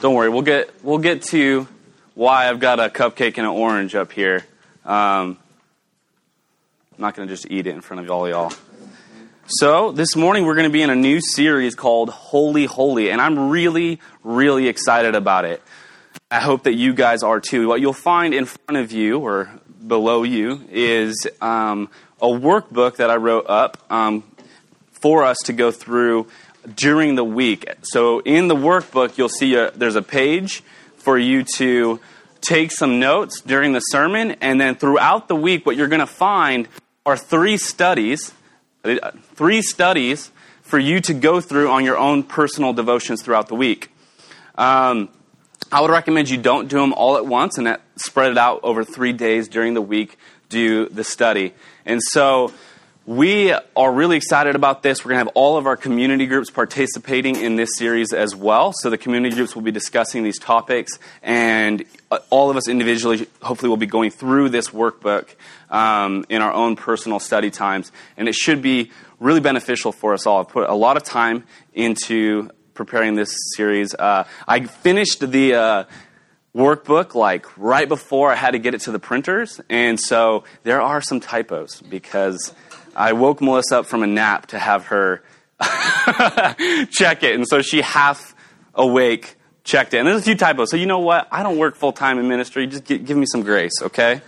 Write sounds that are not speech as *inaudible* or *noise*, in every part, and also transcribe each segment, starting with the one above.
Don't worry, we'll get we'll get to why I've got a cupcake and an orange up here. Um, I'm not going to just eat it in front of all y'all. So this morning we're going to be in a new series called Holy Holy, and I'm really really excited about it. I hope that you guys are too. What you'll find in front of you or below you is um, a workbook that I wrote up um, for us to go through during the week. So in the workbook, you'll see a, there's a page for you to take some notes during the sermon, and then throughout the week, what you're going to find are three studies, three studies for you to go through on your own personal devotions throughout the week. Um, I would recommend you don't do them all at once and spread it out over three days during the week. Do the study, and so we are really excited about this. We're going to have all of our community groups participating in this series as well. So the community groups will be discussing these topics, and uh, all of us individually, hopefully, will be going through this workbook um, in our own personal study times. And it should be really beneficial for us all. I've put a lot of time into preparing this series. Uh, I finished the. Uh, workbook like right before I had to get it to the printers, and so there are some typos because I woke Melissa up from a nap to have her *laughs* check it. And so she half awake checked it. And there's a few typos. So you know what? I don't work full time in ministry. Just give, give me some grace, okay?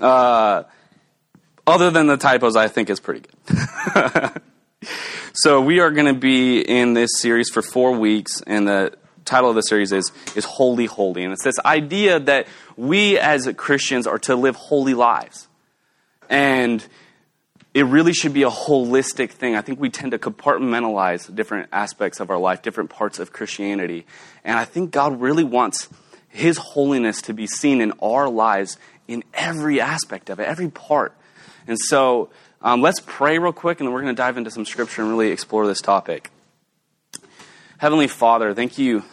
Uh, other than the typos, I think is pretty good. *laughs* so we are going to be in this series for four weeks, and the title of the series is, is Holy Holy. And it's this idea that we as Christians are to live holy lives. And it really should be a holistic thing. I think we tend to compartmentalize different aspects of our life, different parts of Christianity. And I think God really wants His holiness to be seen in our lives in every aspect of it, every part. And so um, let's pray real quick, and then we're going to dive into some scripture and really explore this topic. Heavenly Father, thank you,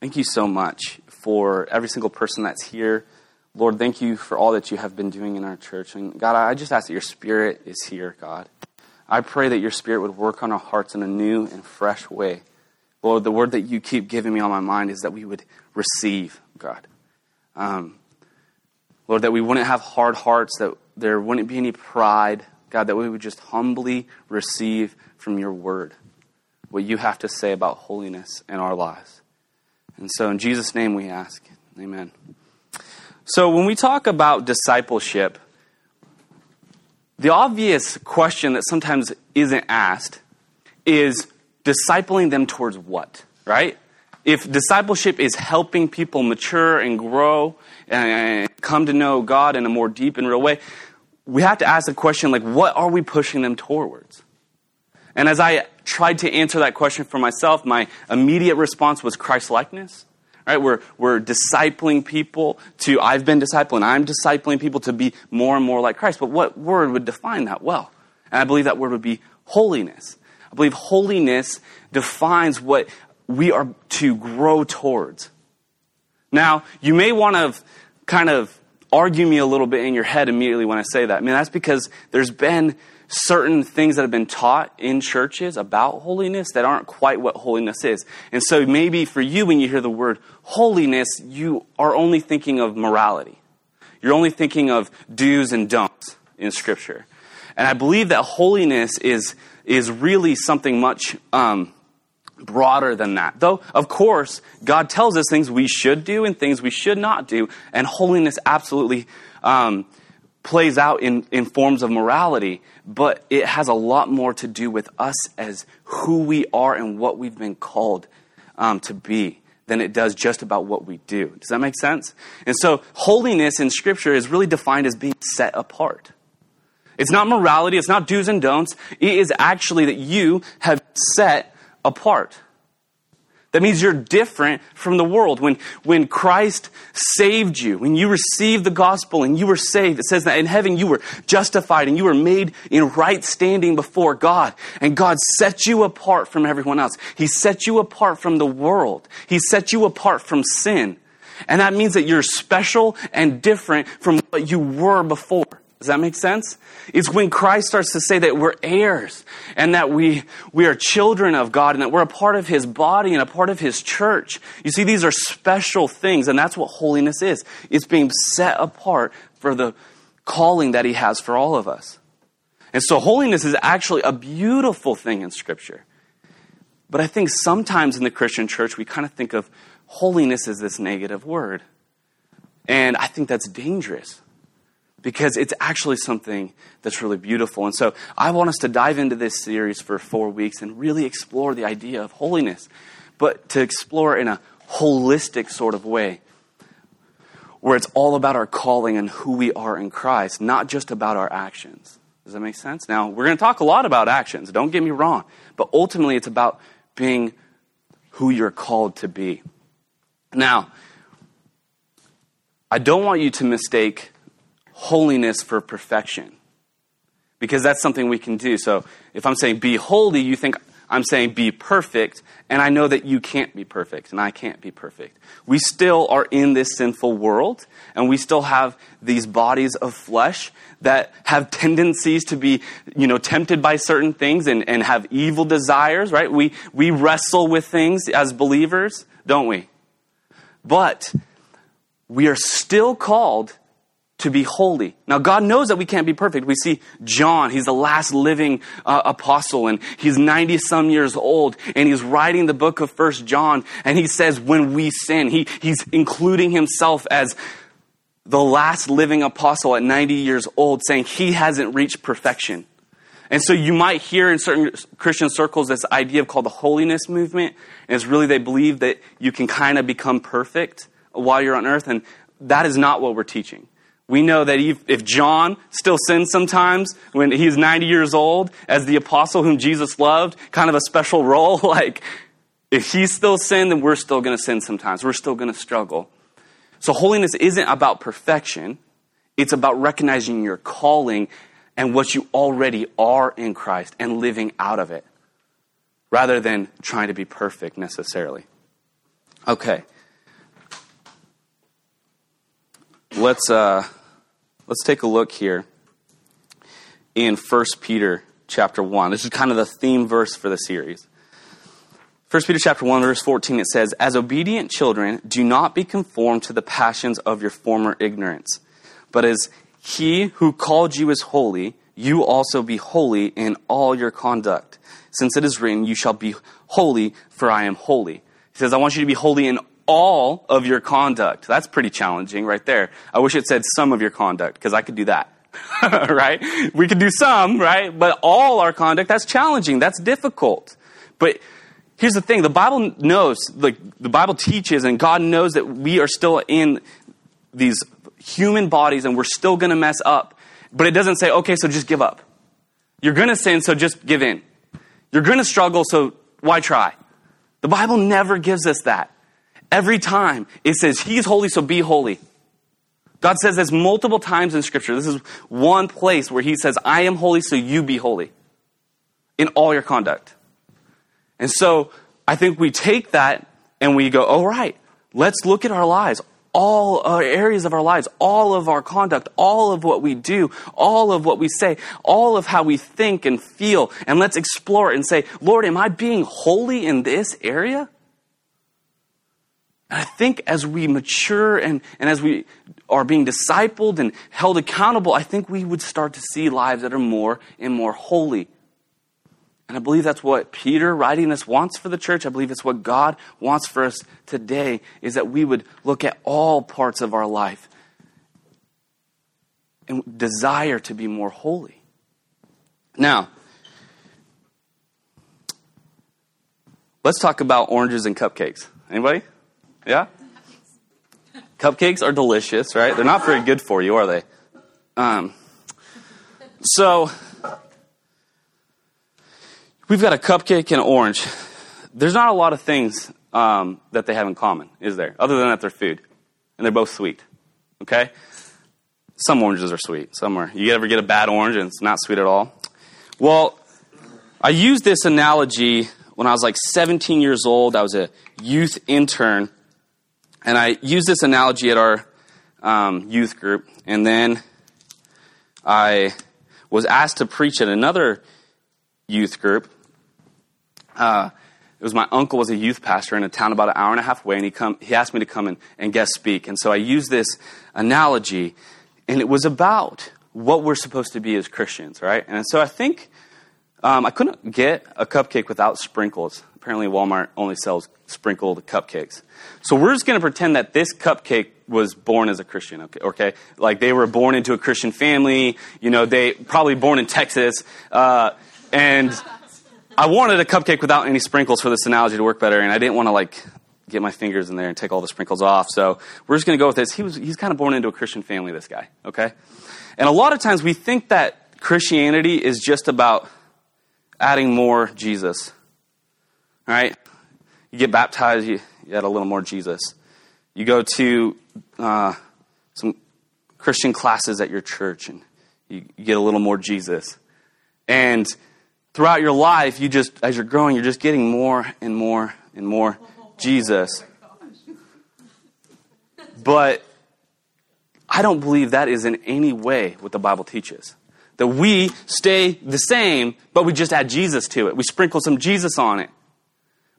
thank you so much for every single person that's here. Lord, thank you for all that you have been doing in our church. And God, I just ask that your spirit is here, God. I pray that your spirit would work on our hearts in a new and fresh way. Lord, the word that you keep giving me on my mind is that we would receive, God. Um, Lord, that we wouldn't have hard hearts, that there wouldn't be any pride. God, that we would just humbly receive from your word what you have to say about holiness in our lives. And so, in Jesus' name we ask. Amen. So, when we talk about discipleship, the obvious question that sometimes isn't asked is discipling them towards what, right? If discipleship is helping people mature and grow and come to know God in a more deep and real way, we have to ask the question like, what are we pushing them towards? And as I tried to answer that question for myself, my immediate response was Christ likeness. Right? We're, we're discipling people to, I've been discipling, I'm discipling people to be more and more like Christ. But what word would define that well? And I believe that word would be holiness. I believe holiness defines what we are to grow towards. Now, you may want to kind of argue me a little bit in your head immediately when I say that. I mean, that's because there's been certain things that have been taught in churches about holiness that aren't quite what holiness is. And so maybe for you, when you hear the word holiness, you are only thinking of morality. You're only thinking of do's and don'ts in Scripture. And I believe that holiness is, is really something much um, broader than that. Though, of course, God tells us things we should do and things we should not do, and holiness absolutely um, plays out in, in forms of morality, but it has a lot more to do with us as who we are and what we've been called um, to be than it does just about what we do. Does that make sense? And so, holiness in Scripture is really defined as being set apart. It's not morality, it's not do's and don'ts. It is actually that you have set apart. That means you're different from the world. When, when Christ saved you, when you received the gospel and you were saved, it says that in heaven you were justified and you were made in right standing before God. And God set you apart from everyone else. He set you apart from the world. He set you apart from sin. And that means that you're special and different from what you were before. Does that make sense? It's when Christ starts to say that we're heirs and that we, we are children of God and that we're a part of His body and a part of His church. You see, these are special things, and that's what holiness is. It's being set apart for the calling that He has for all of us. And so, holiness is actually a beautiful thing in Scripture. But I think sometimes in the Christian church, we kind of think of holiness as this negative word. And I think that's dangerous because it's actually something that's really beautiful. And so I want us to dive into this series for four weeks and really explore the idea of holiness, but to explore in a holistic sort of way where it's all about our calling and who we are in Christ, not just about our actions. Does that make sense? Now, we're going to talk a lot about actions, don't get me wrong, but ultimately it's about being who you're called to be. Now, I don't want you to mistake holiness for perfection. Because that's something we can do. So if I'm saying be holy, you think I'm saying be perfect, and I know that you can't be perfect, and I can't be perfect. We still are in this sinful world, and we still have these bodies of flesh that have tendencies to be, you know, tempted by certain things and, and have evil desires, right? We, we wrestle with things as believers, don't we? But we are still called to be holy. Now, God knows that we can't be perfect. We see John, he's the last living uh, apostle, and he's 90 some years old, and he's writing the book of First John, and he says, when we sin, he, he's including himself as the last living apostle at 90 years old, saying he hasn't reached perfection. And so you might hear in certain Christian circles this idea called the holiness movement, and it's really they believe that you can kind of become perfect while you're on earth, and that is not what we're teaching. We know that if John still sins sometimes when he's 90 years old as the apostle whom Jesus loved, kind of a special *laughs* role, like if he still sinned, then we're still going to sin sometimes. We're still going to struggle. So holiness isn't about perfection. It's about recognizing your calling and what you already are in Christ and living out of it rather than trying to be perfect necessarily. Okay. Let's uh Let's take a look here in 1 Peter chapter 1. This is kind of the theme verse for the series. 1 Peter chapter 1 verse 14 it says, "As obedient children, do not be conformed to the passions of your former ignorance, but as he who called you is holy, you also be holy in all your conduct, since it is written, you shall be holy, for I am holy." He says, "I want you to be holy in all of your conduct. That's pretty challenging right there. I wish it said some of your conduct because I could do that. *laughs* right? We could do some, right? But all our conduct, that's challenging. That's difficult. But here's the thing the Bible knows, like, the Bible teaches, and God knows that we are still in these human bodies and we're still going to mess up. But it doesn't say, okay, so just give up. You're going to sin, so just give in. You're going to struggle, so why try? The Bible never gives us that. Every time it says, He's holy, so be holy. God says this multiple times in Scripture. This is one place where He says, I am holy, so you be holy in all your conduct. And so I think we take that and we go, all right, let's look at our lives, all our areas of our lives, all of our conduct, all of what we do, all of what we say, all of how we think and feel, and let's explore it and say, Lord, am I being holy in this area? And I think as we mature and, and as we are being discipled and held accountable, I think we would start to see lives that are more and more holy. And I believe that's what Peter writing this wants for the church. I believe it's what God wants for us today is that we would look at all parts of our life and desire to be more holy. Now, let's talk about oranges and cupcakes. Anybody? Yeah? Cupcakes are delicious, right? They're not very good for you, are they? Um, so, we've got a cupcake and an orange. There's not a lot of things um, that they have in common, is there? Other than that they're food. And they're both sweet. Okay? Some oranges are sweet. Some are. You ever get a bad orange and it's not sweet at all? Well, I used this analogy when I was like 17 years old. I was a youth intern and I used this analogy at our um, youth group, and then I was asked to preach at another youth group. Uh, it was my uncle was a youth pastor in a town about an hour and a half away, and he come he asked me to come and, and guest speak. And so I used this analogy, and it was about what we're supposed to be as Christians, right? And so I think um, I couldn't get a cupcake without sprinkles. Apparently, Walmart only sells sprinkled cupcakes. So we're just going to pretend that this cupcake was born as a Christian, okay? okay? Like they were born into a Christian family, you know, they probably born in Texas. Uh, and I wanted a cupcake without any sprinkles for this analogy to work better, and I didn't want to like get my fingers in there and take all the sprinkles off. So we're just going to go with this. He was, he's kind of born into a Christian family, this guy, okay? And a lot of times we think that Christianity is just about adding more Jesus, right? You get baptized, you, you add a little more Jesus. You go to uh, some Christian classes at your church and you, you get a little more Jesus. And throughout your life, you just, as you're growing, you're just getting more and more and more Jesus. But I don't believe that is in any way what the Bible teaches. That we stay the same, but we just add Jesus to it. We sprinkle some Jesus on it.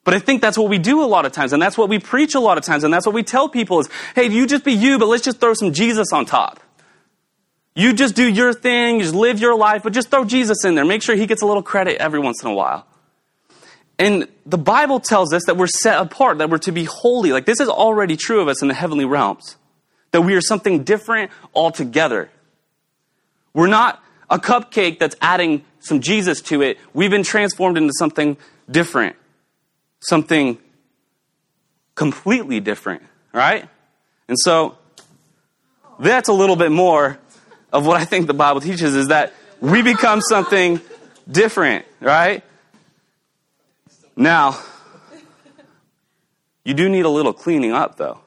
But I think that's what we do a lot of times, and that's what we preach a lot of times, and that's what we tell people is, hey, you just be you, but let's just throw some Jesus on top. You just do your thing, you just live your life, but just throw Jesus in there. Make sure he gets a little credit every once in a while. And the Bible tells us that we're set apart, that we're to be holy. Like this is already true of us in the heavenly realms. That we are something different altogether. We're not a cupcake that's adding some Jesus to it. We've been transformed into something different something completely different, right? And so that's a little bit more of what I think the Bible teaches is that we become something different, right? Now, you do need a little cleaning up though,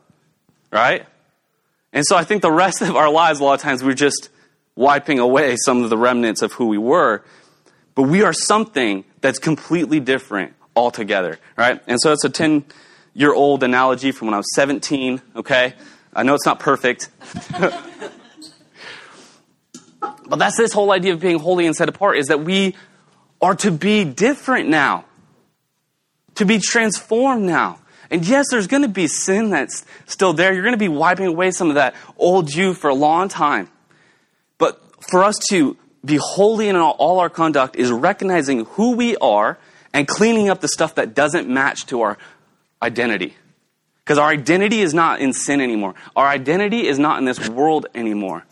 right? And so I think the rest of our lives, a lot of times, we're just wiping away some of the remnants of who we were. But we are something that's completely different altogether, right? And so it's a 10 year old analogy from when I was 17, okay? I know it's not perfect. *laughs* but that's this whole idea of being holy and set apart is that we are to be different now, to be transformed now. And yes, there's going to be sin that's still there. You're going to be wiping away some of that old you for a long time. But for us to be holy in all our conduct is recognizing who we are and cleaning up the stuff that doesn't match to our identity. Because our identity is not in sin anymore. Our identity is not in this world anymore.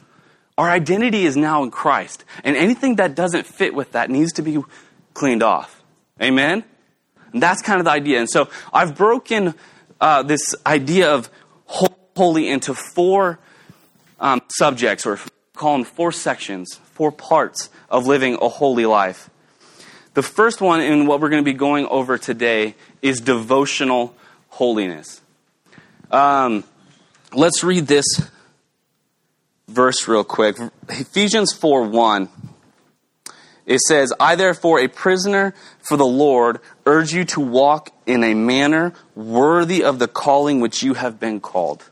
Our identity is now in Christ. And anything that doesn't fit with that needs to be cleaned off. Amen? And that's kind of the idea. And so I've broken uh, this idea of holy into four um, subjects, or call them four sections, four parts of living a holy life. The first one, and what we're going to be going over today, is devotional holiness. Um, let's read this verse real quick. Ephesians 4 1. It says, I therefore, a prisoner for the Lord, urge you to walk in a manner worthy of the calling which you have been called.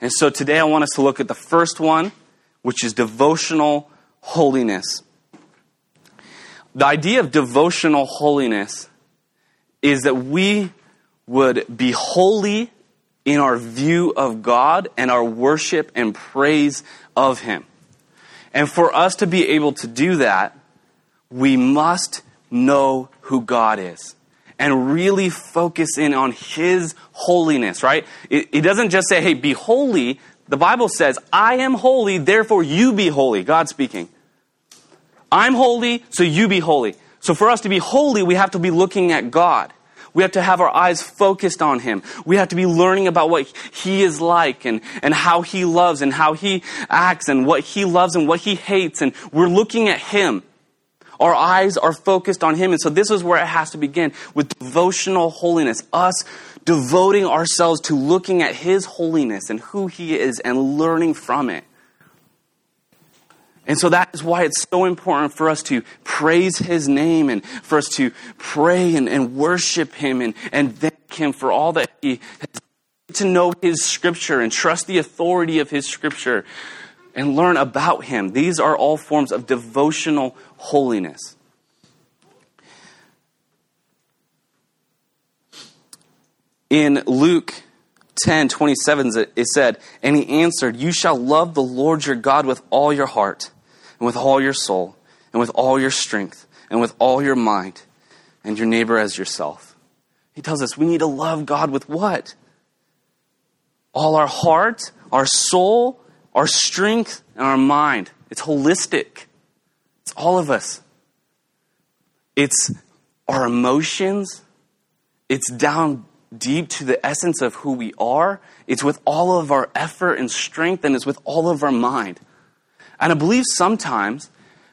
And so today I want us to look at the first one, which is devotional holiness. The idea of devotional holiness is that we would be holy in our view of God and our worship and praise of Him. And for us to be able to do that, we must know who God is and really focus in on His holiness, right? It, it, doesn't just say, hey, be holy. The Bible says, I am holy, therefore you be holy. God speaking. I'm holy, so you be holy. So for us to be holy, we have to be looking at God. We have to have our eyes focused on Him. We have to be learning about what He is like and, and how He loves and how He acts and what He loves and what He hates. And we're looking at Him. Our eyes are focused on Him. And so this is where it has to begin with devotional holiness. Us devoting ourselves to looking at His holiness and who He is and learning from it. And so that is why it's so important for us to praise His name and for us to pray and, and worship Him and, and thank Him for all that He has to know His Scripture and trust the authority of His Scripture and learn about Him. These are all forms of devotional holiness. In Luke 10 27, it said, And he answered, You shall love the Lord your God with all your heart, and with all your soul, and with all your strength, and with all your mind, and your neighbor as yourself. He tells us we need to love God with what? All our heart, our soul, our strength, and our mind. It's holistic. It's all of us. It's our emotions. It's down deep to the essence of who we are. It's with all of our effort and strength, and it's with all of our mind. And I believe sometimes,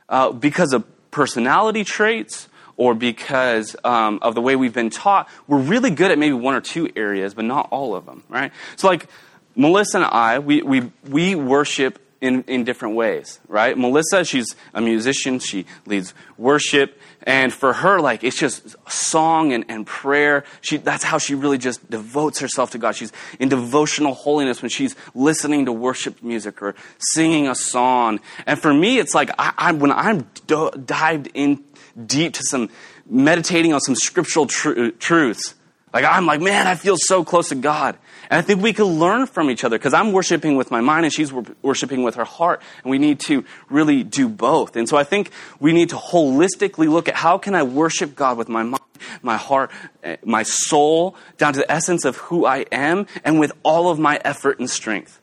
uh, because of personality traits or because um, of the way we've been taught, we're really good at maybe one or two areas, but not all of them, right? So, like Melissa and I, we, we, we worship in, in different ways, right? Melissa, she's a musician, she leads worship, and for her, like, it's just song and, and prayer. She, that's how she really just devotes herself to God. She's in devotional holiness when she's listening to worship music or singing a song. And for me, it's like, I, I when I'm do, dived in deep to some, meditating on some scriptural tr- truths, like, I'm like, man, I feel so close to God. And I think we can learn from each other because I'm worshiping with my mind and she's worshiping with her heart. And we need to really do both. And so I think we need to holistically look at how can I worship God with my mind, my heart, eh, my soul, down to the essence of who I am and with all of my effort and strength.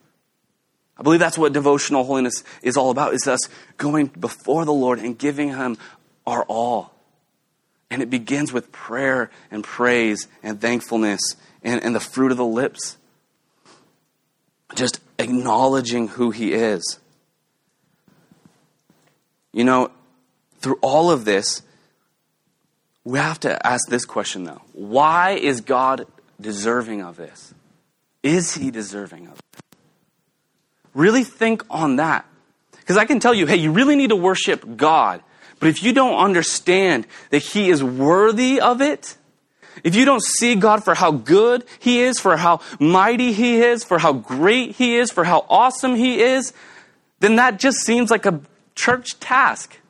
I believe that's what devotional holiness is all about, is us going before the Lord and giving Him our all. And it begins with prayer and praise and thankfulness and, and the fruit of the lips. Just acknowledging who He is. You know, through all of this, we have to ask this question though Why is God deserving of this? Is He deserving of it? Really think on that. Because I can tell you, hey, you really need to worship God. But if you don't understand that He is worthy of it, if you don't see God for how good He is, for how mighty He is, for how great He is, for how awesome He is, then that just seems like a church task.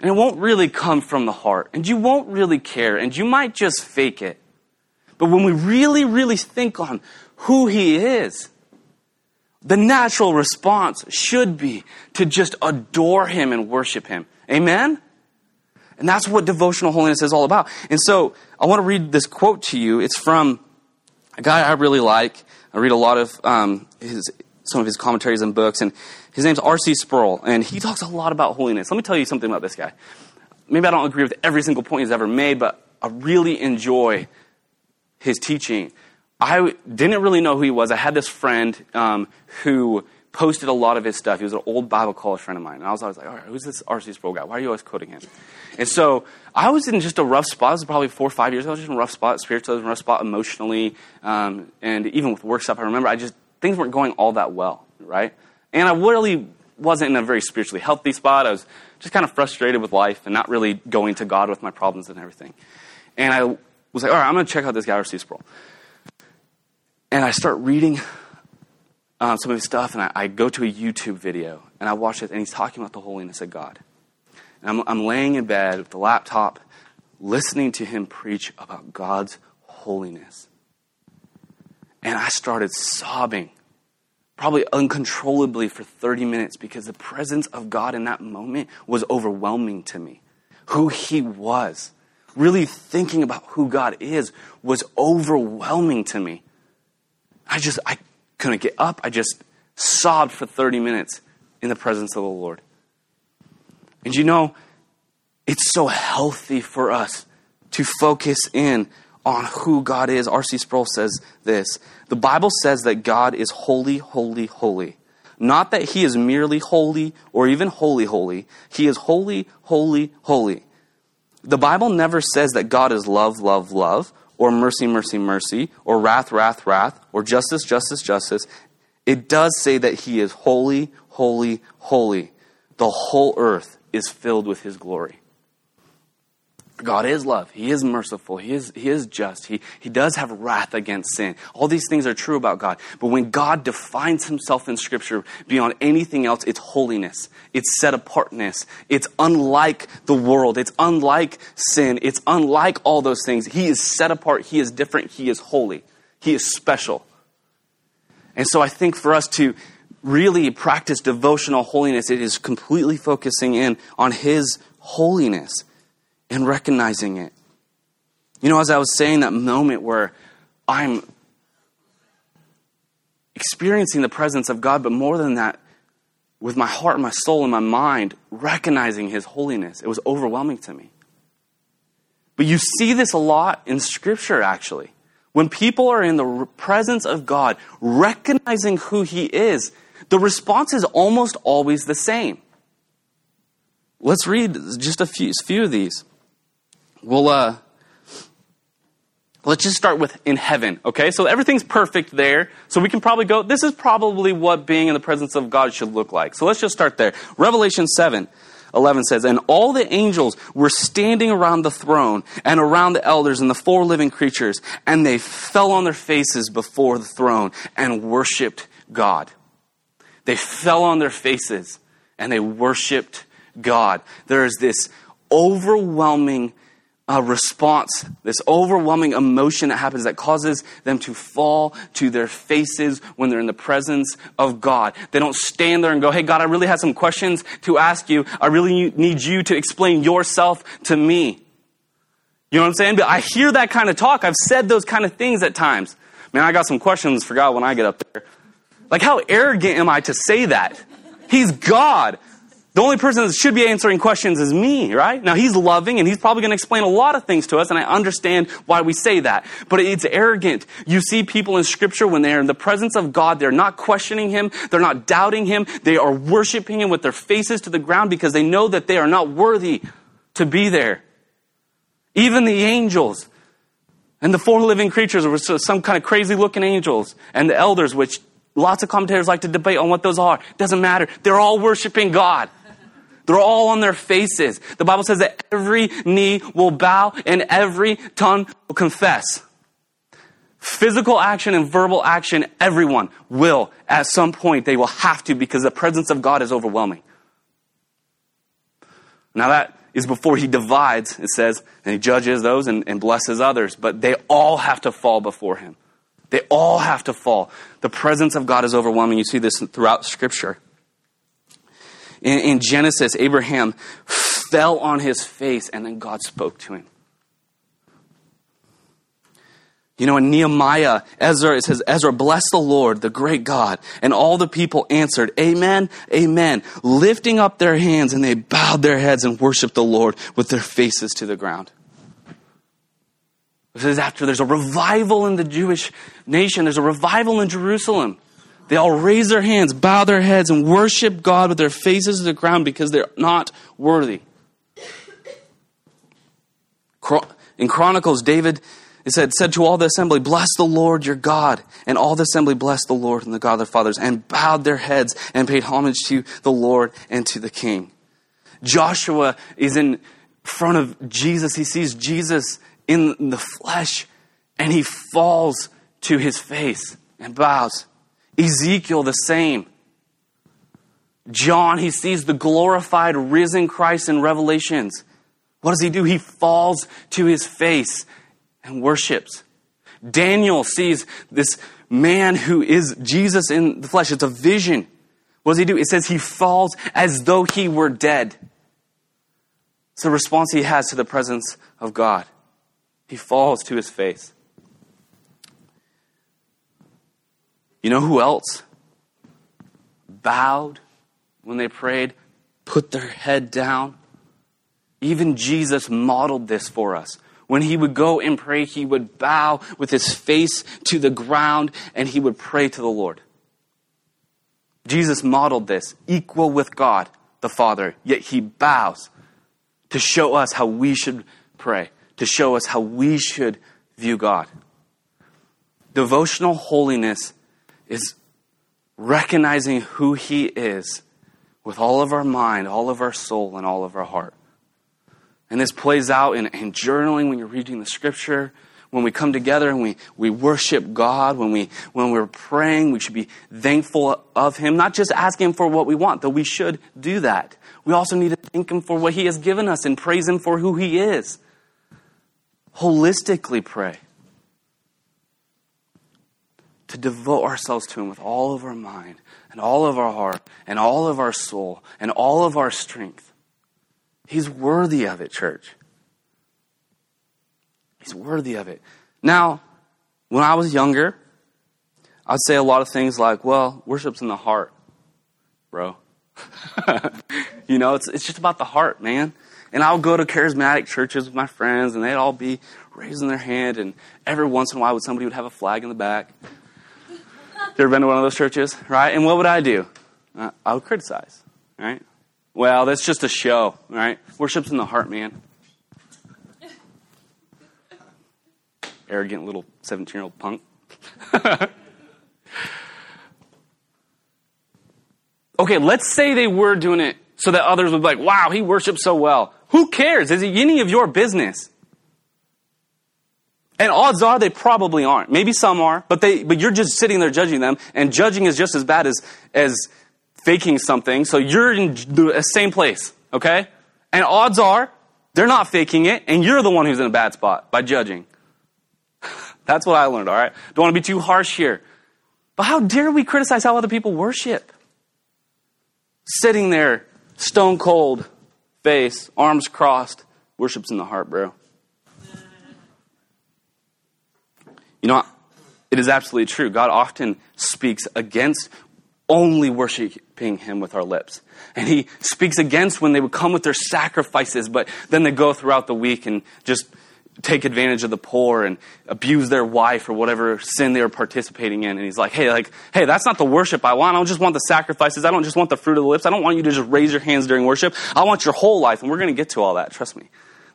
And it won't really come from the heart. And you won't really care. And you might just fake it. But when we really, really think on who He is, the natural response should be to just adore Him and worship Him. Amen? And that's what devotional holiness is all about. And so I want to read this quote to you. It's from a guy I really like. I read a lot of um, his, some of his commentaries and books, and his name's R.C. Sproul, and he talks a lot about holiness. Let me tell you something about this guy. Maybe I don't agree with every single point he's ever made, but I really enjoy his teaching. I didn't really know who he was. I had this friend um, who posted a lot of his stuff. He was an old Bible college friend of mine. And I was always like, all right, who's this R.C. Sproul guy? Why are you always quoting him? And so I was in just a rough spot. This was probably four or five years ago. I was just in a rough spot spiritually, in a rough spot emotionally. Um, and even with work stuff, I remember I just, things weren't going all that well, right? And I really wasn't in a very spiritually healthy spot. I was just kind of frustrated with life and not really going to God with my problems and everything. And I was like, all right, I'm going to check out this guy, R.C. Sproul. And I start reading um, some of his stuff, and I, I, go to a YouTube video, and I watch it, and he's talking about the holiness of God. And I'm, I'm laying in bed with the laptop, listening to him preach about God's holiness. And I started sobbing, probably uncontrollably for 30 minutes, because the presence of God in that moment was overwhelming to me. Who he was, really thinking about who God is, was overwhelming to me. I just, I couldn't get up. I just sobbed for 30 minutes in the presence of the Lord. And you know, it's so healthy for us to focus in on who God is. R.C. Sproul says this The Bible says that God is holy, holy, holy. Not that he is merely holy or even holy, holy. He is holy, holy, holy. The Bible never says that God is love, love, love, or mercy, mercy, mercy, or wrath, wrath, wrath, or justice, justice, justice. It does say that he is holy, holy, holy. The whole earth is filled with his glory. God is love. He is merciful. He is, he is just. He, he does have wrath against sin. All these things are true about God. But when God defines himself in Scripture beyond anything else, it's holiness. It's set apartness. It's unlike the world. It's unlike sin. It's unlike all those things. He is set apart. He is different. He is holy. He is special. And so I think for us to really practice devotional holiness, it is completely focusing in on His holiness and recognizing it. You know, as I was saying, that moment where I'm experiencing the presence of God, but more than that, with my heart and my soul and my mind, recognizing His holiness, it was overwhelming to me. But you see this a lot in Scripture, actually. When people are in the presence of God, recognizing who He is, the response is almost always the same. Let's read just a few, few of these. Well, uh, let's just start with in heaven, okay? So everything's perfect there. So we can probably go, this is probably what being in the presence of God should look like. So let's just start there. Revelation 7. 11 says, And all the angels were standing around the throne and around the elders and the four living creatures, and they fell on their faces before the throne and worshiped God. They fell on their faces and they worshiped God. There is this overwhelming uh, response, this overwhelming emotion that happens that causes them to fall to their faces when they're in the presence of God. They don't stand there and go, Hey, God, I really have some questions to ask you. I really need you to explain yourself to me. You know what I'm saying? But I hear that kind of talk. I've said those kind of things at times. Man, I got some questions for God when I get up there. Like, how arrogant am I to say that? He's God. The only person that should be answering questions is me, right? Now he's loving and he's probably going to explain a lot of things to us and I understand why we say that. But it's arrogant. You see people in scripture when they're in the presence of God, they're not questioning him, they're not doubting him, they are worshiping him with their faces to the ground because they know that they are not worthy to be there. Even the angels and the four living creatures were some kind of crazy looking angels and the elders, which lots of commentators like to debate on what those are. Doesn't matter. They're all worshiping God. They're all on their faces. The Bible says that every knee will bow and every tongue will confess. Physical action and verbal action, everyone will, at some point, they will have to because the presence of God is overwhelming. Now, that is before he divides, it says, and he judges those and, and blesses others, but they all have to fall before him. They all have to fall. The presence of God is overwhelming. You see this throughout Scripture. In, in Genesis, Abraham fell on his face and then God spoke to him. You know, in Nehemiah, Ezra, it says, Ezra, bless the Lord, the great God. And all the people answered, Amen, Amen, lifting up their hands, and they bowed their heads and worshiped the Lord with their faces to the ground. This is after there's a revival in the Jewish nation, there's a revival in Jerusalem. They all raise their hands, bow their heads, and worship God with their faces to the ground because they're not worthy. In Chronicles, David it said, said to all the assembly, Bless the Lord your God. And all the assembly blessed the Lord and the God of their fathers, and bowed their heads and paid homage to the Lord and to the king. Joshua is in front of Jesus. He sees Jesus in the flesh, and he falls to his face and bows. Ezekiel, the same. John, he sees the glorified, risen Christ in Revelations. What does he do? He falls to his face and worships. Daniel sees this man who is Jesus in the flesh. It's a vision. What does he do? It says he falls as though he were dead. It's the response he has to the presence of God. He falls to his face. You know who else bowed when they prayed, put their head down? Even Jesus modeled this for us. When he would go and pray, he would bow with his face to the ground and he would pray to the Lord. Jesus modeled this, equal with God the Father, yet he bows to show us how we should pray, to show us how we should view God. Devotional holiness is recognizing who He is with all of our mind, all of our soul, and all of our heart. And this plays out in, in journaling when you're reading the scripture, when we come together and we, we worship God, when, we, when we're praying, we should be thankful of Him, not just asking Him for what we want, though we should do that. We also need to thank Him for what He has given us and praise Him for who He is. Holistically pray. To devote ourselves to Him with all of our mind and all of our heart and all of our soul and all of our strength. He's worthy of it, church. He's worthy of it. Now, when I was younger, I'd say a lot of things like, well, worship's in the heart, bro. *laughs* you know, it's, it's just about the heart, man. And I would go to charismatic churches with my friends, and they'd all be raising their hand, and every once in a while, somebody would have a flag in the back. You ever been to one of those churches, right? And what would I do? Uh, I would criticize, right? Well, that's just a show, right? Worship's in the heart, man. Arrogant little 17 year old punk. *laughs* okay, let's say they were doing it so that others would be like, wow, he worships so well. Who cares? Is it any of your business? And odds are they probably aren't. Maybe some are, but they but you're just sitting there judging them, and judging is just as bad as as faking something. So you're in the same place, okay? And odds are they're not faking it, and you're the one who's in a bad spot by judging. *laughs* That's what I learned, all right? Don't want to be too harsh here. But how dare we criticize how other people worship? Sitting there, stone cold, face, arms crossed, worships in the heart, bro. You know, it is absolutely true. God often speaks against only worshiping Him with our lips. And He speaks against when they would come with their sacrifices, but then they go throughout the week and just take advantage of the poor and abuse their wife or whatever sin they were participating in. And He's like, hey, like, hey, that's not the worship I want. I don't just want the sacrifices. I don't just want the fruit of the lips. I don't want you to just raise your hands during worship. I want your whole life. And we're going to get to all that. Trust me.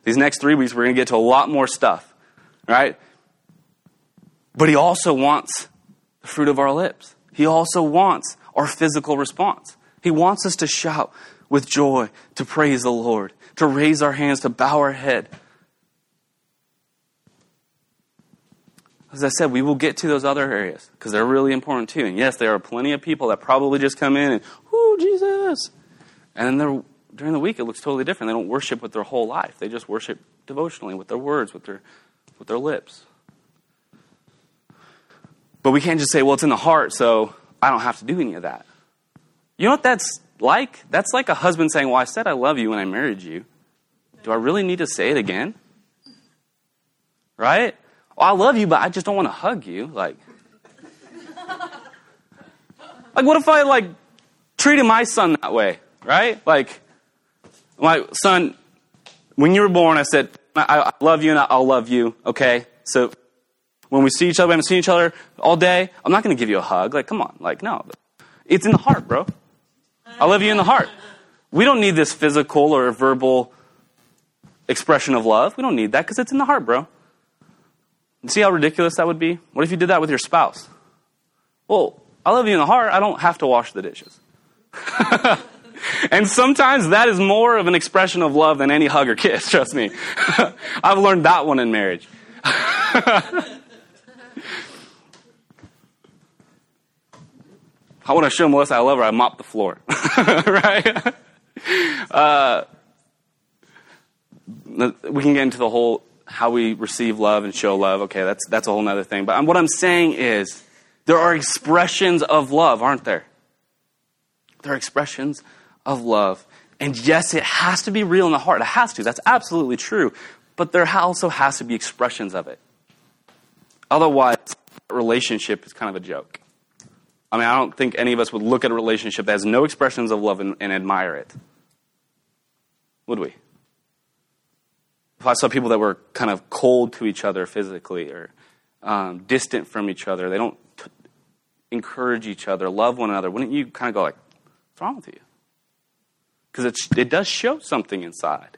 These next three weeks, we're going to get to a lot more stuff. Right? But he also wants the fruit of our lips. He also wants our physical response. He wants us to shout with joy, to praise the Lord, to raise our hands, to bow our head. As I said, we will get to those other areas because they're really important too. And yes, there are plenty of people that probably just come in and, "Ooh, Jesus," and then during the week it looks totally different. They don't worship with their whole life; they just worship devotionally with their words, with their with their lips. But we can't just say, well, it's in the heart, so I don't have to do any of that. You know what that's like? That's like a husband saying, well, I said I love you when I married you. Do I really need to say it again? Right? Well, I love you, but I just don't want to hug you. Like, *laughs* like what if I like treated my son that way? Right? Like, my son, when you were born, I said, I, I love you and I'll love you. Okay? So when we see each other, we haven't seen each other all day. I'm not going to give you a hug. Like, come on. Like, no. It's in the heart, bro. I love you in the heart. We don't need this physical or verbal expression of love. We don't need that because it's in the heart, bro. see how ridiculous that would be? What if you did that with your spouse? Well, I love you in the heart. I don't have to wash the dishes. *laughs* and sometimes that is more of an expression of love than any hug or kiss, *laughs* trust me. *laughs* I've learned that one in marriage. I want to show Melissa I love her. I mop the floor, *laughs* right? Uh, we can get into the whole how we receive love and show love. Okay, that's that's a whole other thing. But what I'm saying is, there are expressions of love, aren't there? There are expressions of love, and yes, it has to be real in the heart. It has to. That's absolutely true. But there also has to be expressions of it. Otherwise, relationship is kind of a joke. I mean, I don't think any of us would look at a relationship that has no expressions of love and, and admire it. Would we? If I saw people that were kind of cold to each other physically or um, distant from each other, they don't t- encourage each other, love one another, wouldn't you kind of go like, what's wrong with you? Because it, does show something inside.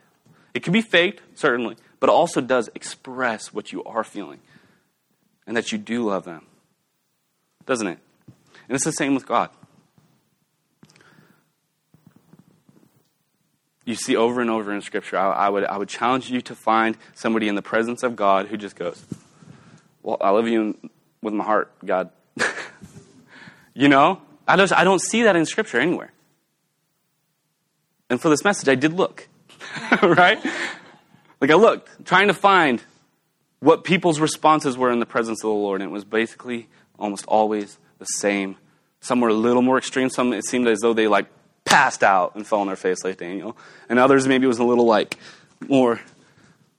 It can be faked, certainly, but it also does express what you are feeling and that you do love them. Doesn't it? And it's the same with God. you see over and over in Scripture. I, I, would, I would challenge you to find somebody in the presence of God who just goes, Well, I love you with my heart, God. *laughs* you know? I, just, I don't see that in Scripture anywhere. And for this message, I did look, *laughs* right? Like I looked, trying to find what people's responses were in the presence of the Lord, and it was basically almost always the same. Some were a little more extreme. Some it seemed as though they like passed out and fell on their face like Daniel. And others maybe was a little like more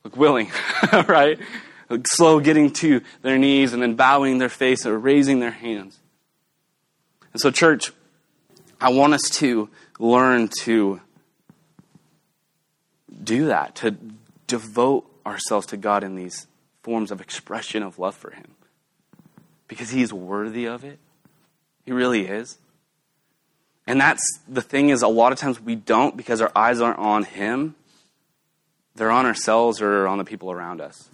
like willing, *laughs* right? Like slow getting to their knees and then bowing their face or raising their hands. And so, church, I want us to learn to do that, to devote ourselves to God in these forms of expression of love for Him. Because He's worthy of it. He really is. And that's the thing is a lot of times we don't because our eyes aren't on him. They're on ourselves or on the people around us.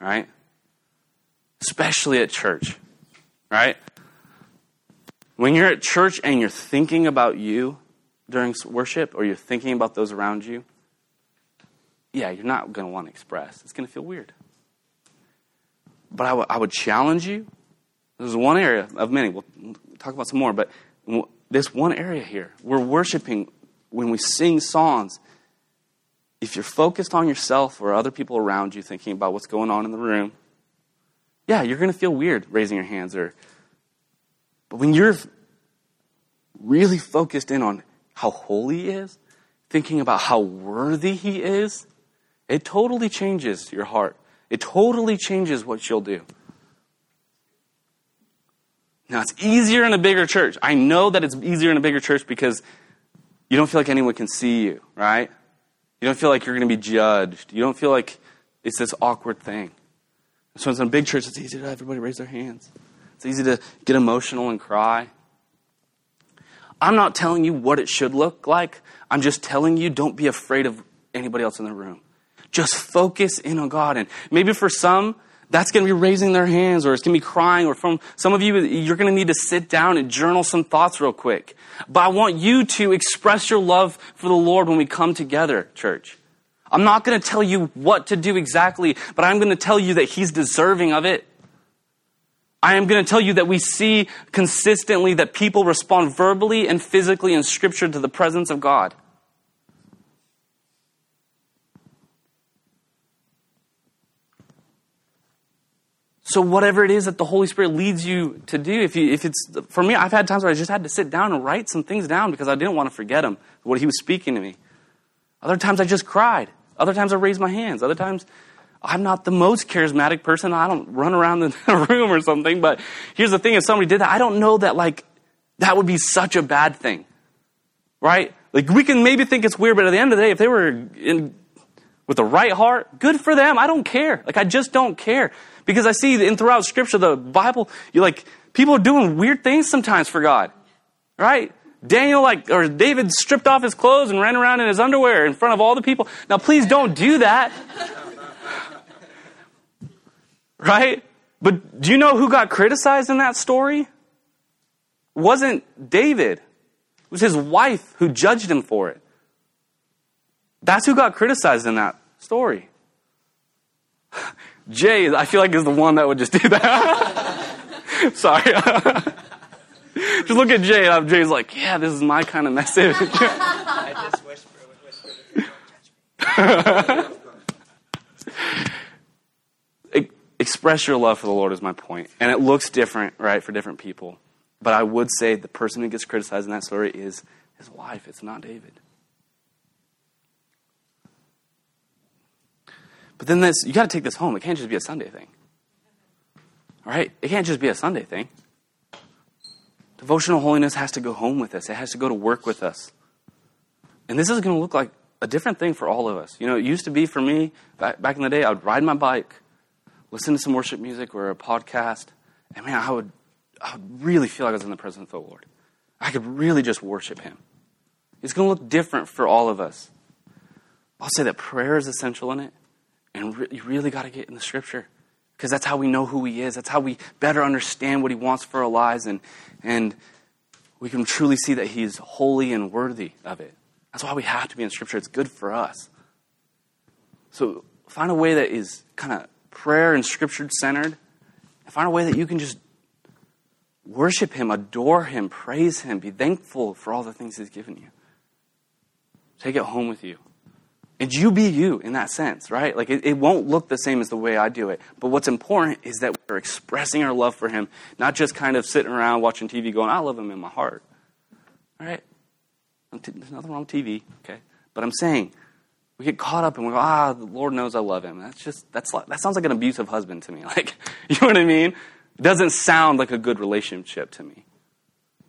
Right? Especially at church. Right? When you're at church and you're thinking about you during worship or you're thinking about those around you, yeah, you're not going to want to express. It's going to feel weird. But I, w- I would challenge you. There's one area of many. We'll talk about some more, but this one area here. We're worshiping when we sing songs. If you're focused on yourself or other people around you thinking about what's going on in the room, yeah, you're going to feel weird raising your hands or but when you're really focused in on how holy he is, thinking about how worthy he is, it totally changes your heart. It totally changes what you'll do. Now, it's easier in a bigger church. I know that it's easier in a bigger church because you don't feel like anyone can see you, right? You don't feel like you're going to be judged. You don't feel like it's this awkward thing. So, in a big church, it's easy to have everybody raise their hands. It's easy to get emotional and cry. I'm not telling you what it should look like. I'm just telling you don't be afraid of anybody else in the room. Just focus in on God. And maybe for some, that's going to be raising their hands or it's going to be crying or from some of you you're going to need to sit down and journal some thoughts real quick. But i want you to express your love for the lord when we come together church. I'm not going to tell you what to do exactly but i'm going to tell you that he's deserving of it. I am going to tell you that we see consistently that people respond verbally and physically in Scripture to the presence of God. So whatever it is that the Holy Spirit leads you to do, if you, if it's for me, I've had times where I just had to sit down and write some things down because I didn't want to forget him, what he was speaking to me. Other times I just cried. Other times I raised my hands. Other times I'm not the most charismatic person. I don't run around the *laughs* room or something. But here's the thing: if somebody did that, I don't know that like that would be such a bad thing, right? Like we can maybe think it's weird, but at the end of the day, if they were in with the right heart, good for them. I don't care. Like I just don't care. Because I see in throughout Scripture, the Bible, you like people are doing weird things sometimes for God, right? Daniel, like, or David stripped off his clothes and ran around in his underwear in front of all the people. Now, please don't do that. *laughs* right? But do you know who got criticized in that story? It wasn't David. It was his wife who judged him for it. That's who got criticized in that story. Jay, I feel like is the one that would just do that. *laughs* Sorry. *laughs* just look at Jay. And Jay's like, yeah, this is my kind of message. *laughs* I just whisper, whisper, Express your love for the Lord is my point. And it looks different, right, for different people. But I would say the person who gets criticized in that story is his wife. It's not David. But then this, you got to take this home. It can't just be a Sunday thing. All right? It can't just be a Sunday thing. Devotional holiness has to go home with us, it has to go to work with us. And this is going to look like a different thing for all of us. You know, it used to be for me, back, back in the day, I would ride my bike, listen to some worship music or a podcast, and man, I would, I would really feel like I was in the presence of the Lord. I could really just worship Him. It's going to look different for all of us. I'll say that prayer is essential in it. And re- you really got to get in the scripture because that's how we know who he is. That's how we better understand what he wants for our lives. And, and we can truly see that he's holy and worthy of it. That's why we have to be in Scripture. It's good for us. So find a way that is kind of prayer and Scripture centered. Find a way that you can just worship Him, adore Him, praise Him, be thankful for all the things He's given you. Take it home with you. And you be you in that sense, right? Like it, it, won't look the same as the way I do it. But what's important is that we're expressing our love for him, not just kind of sitting around watching TV going, I love him in my heart. All right? There's nothing wrong with TV, okay? But I'm saying, we get caught up and we go, ah, the Lord knows I love him. That's just, that's like, that sounds like an abusive husband to me. *laughs* Like, you know what I mean? It doesn't sound like a good relationship to me.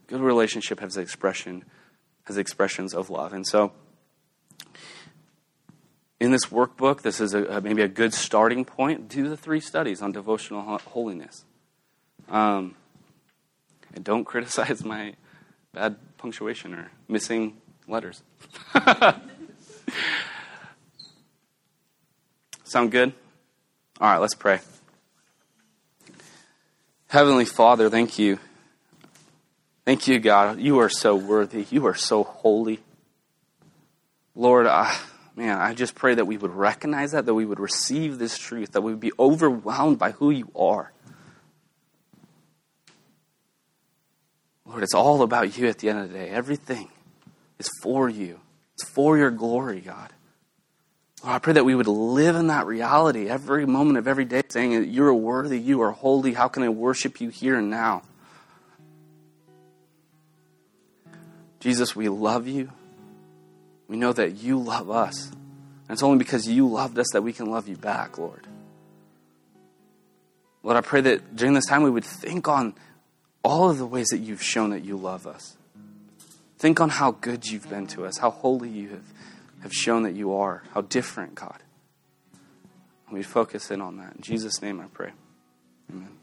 Good relationship has expression, has expressions of love. And so, in this workbook, this is a, maybe a good starting point. Do the three studies on devotional holiness. Um, and don't criticize my bad punctuation or missing letters. *laughs* Sound good? All right, let's pray. Heavenly Father, thank you. Thank you, God. You are so worthy. You are so holy. Lord, I man, I just pray that we would recognize that, that we would receive this truth, that we would be overwhelmed by who you are. Lord, it's all about you at the end of the day. Everything is for you, it's for your glory, God. Lord, I pray that we would live in that reality every moment of every day, saying, You are worthy, you are holy. How can I worship you here and now? Jesus, we love you. We know that you love us. And it's only because you loved us that we can love you back, Lord. Lord, I pray that during this time we would think on all of the ways that you've shown that you love us. Think on how good you've been to us, how holy you have, have shown that you are, how different, God. And we focus in on that. In Jesus' name I pray. Amen.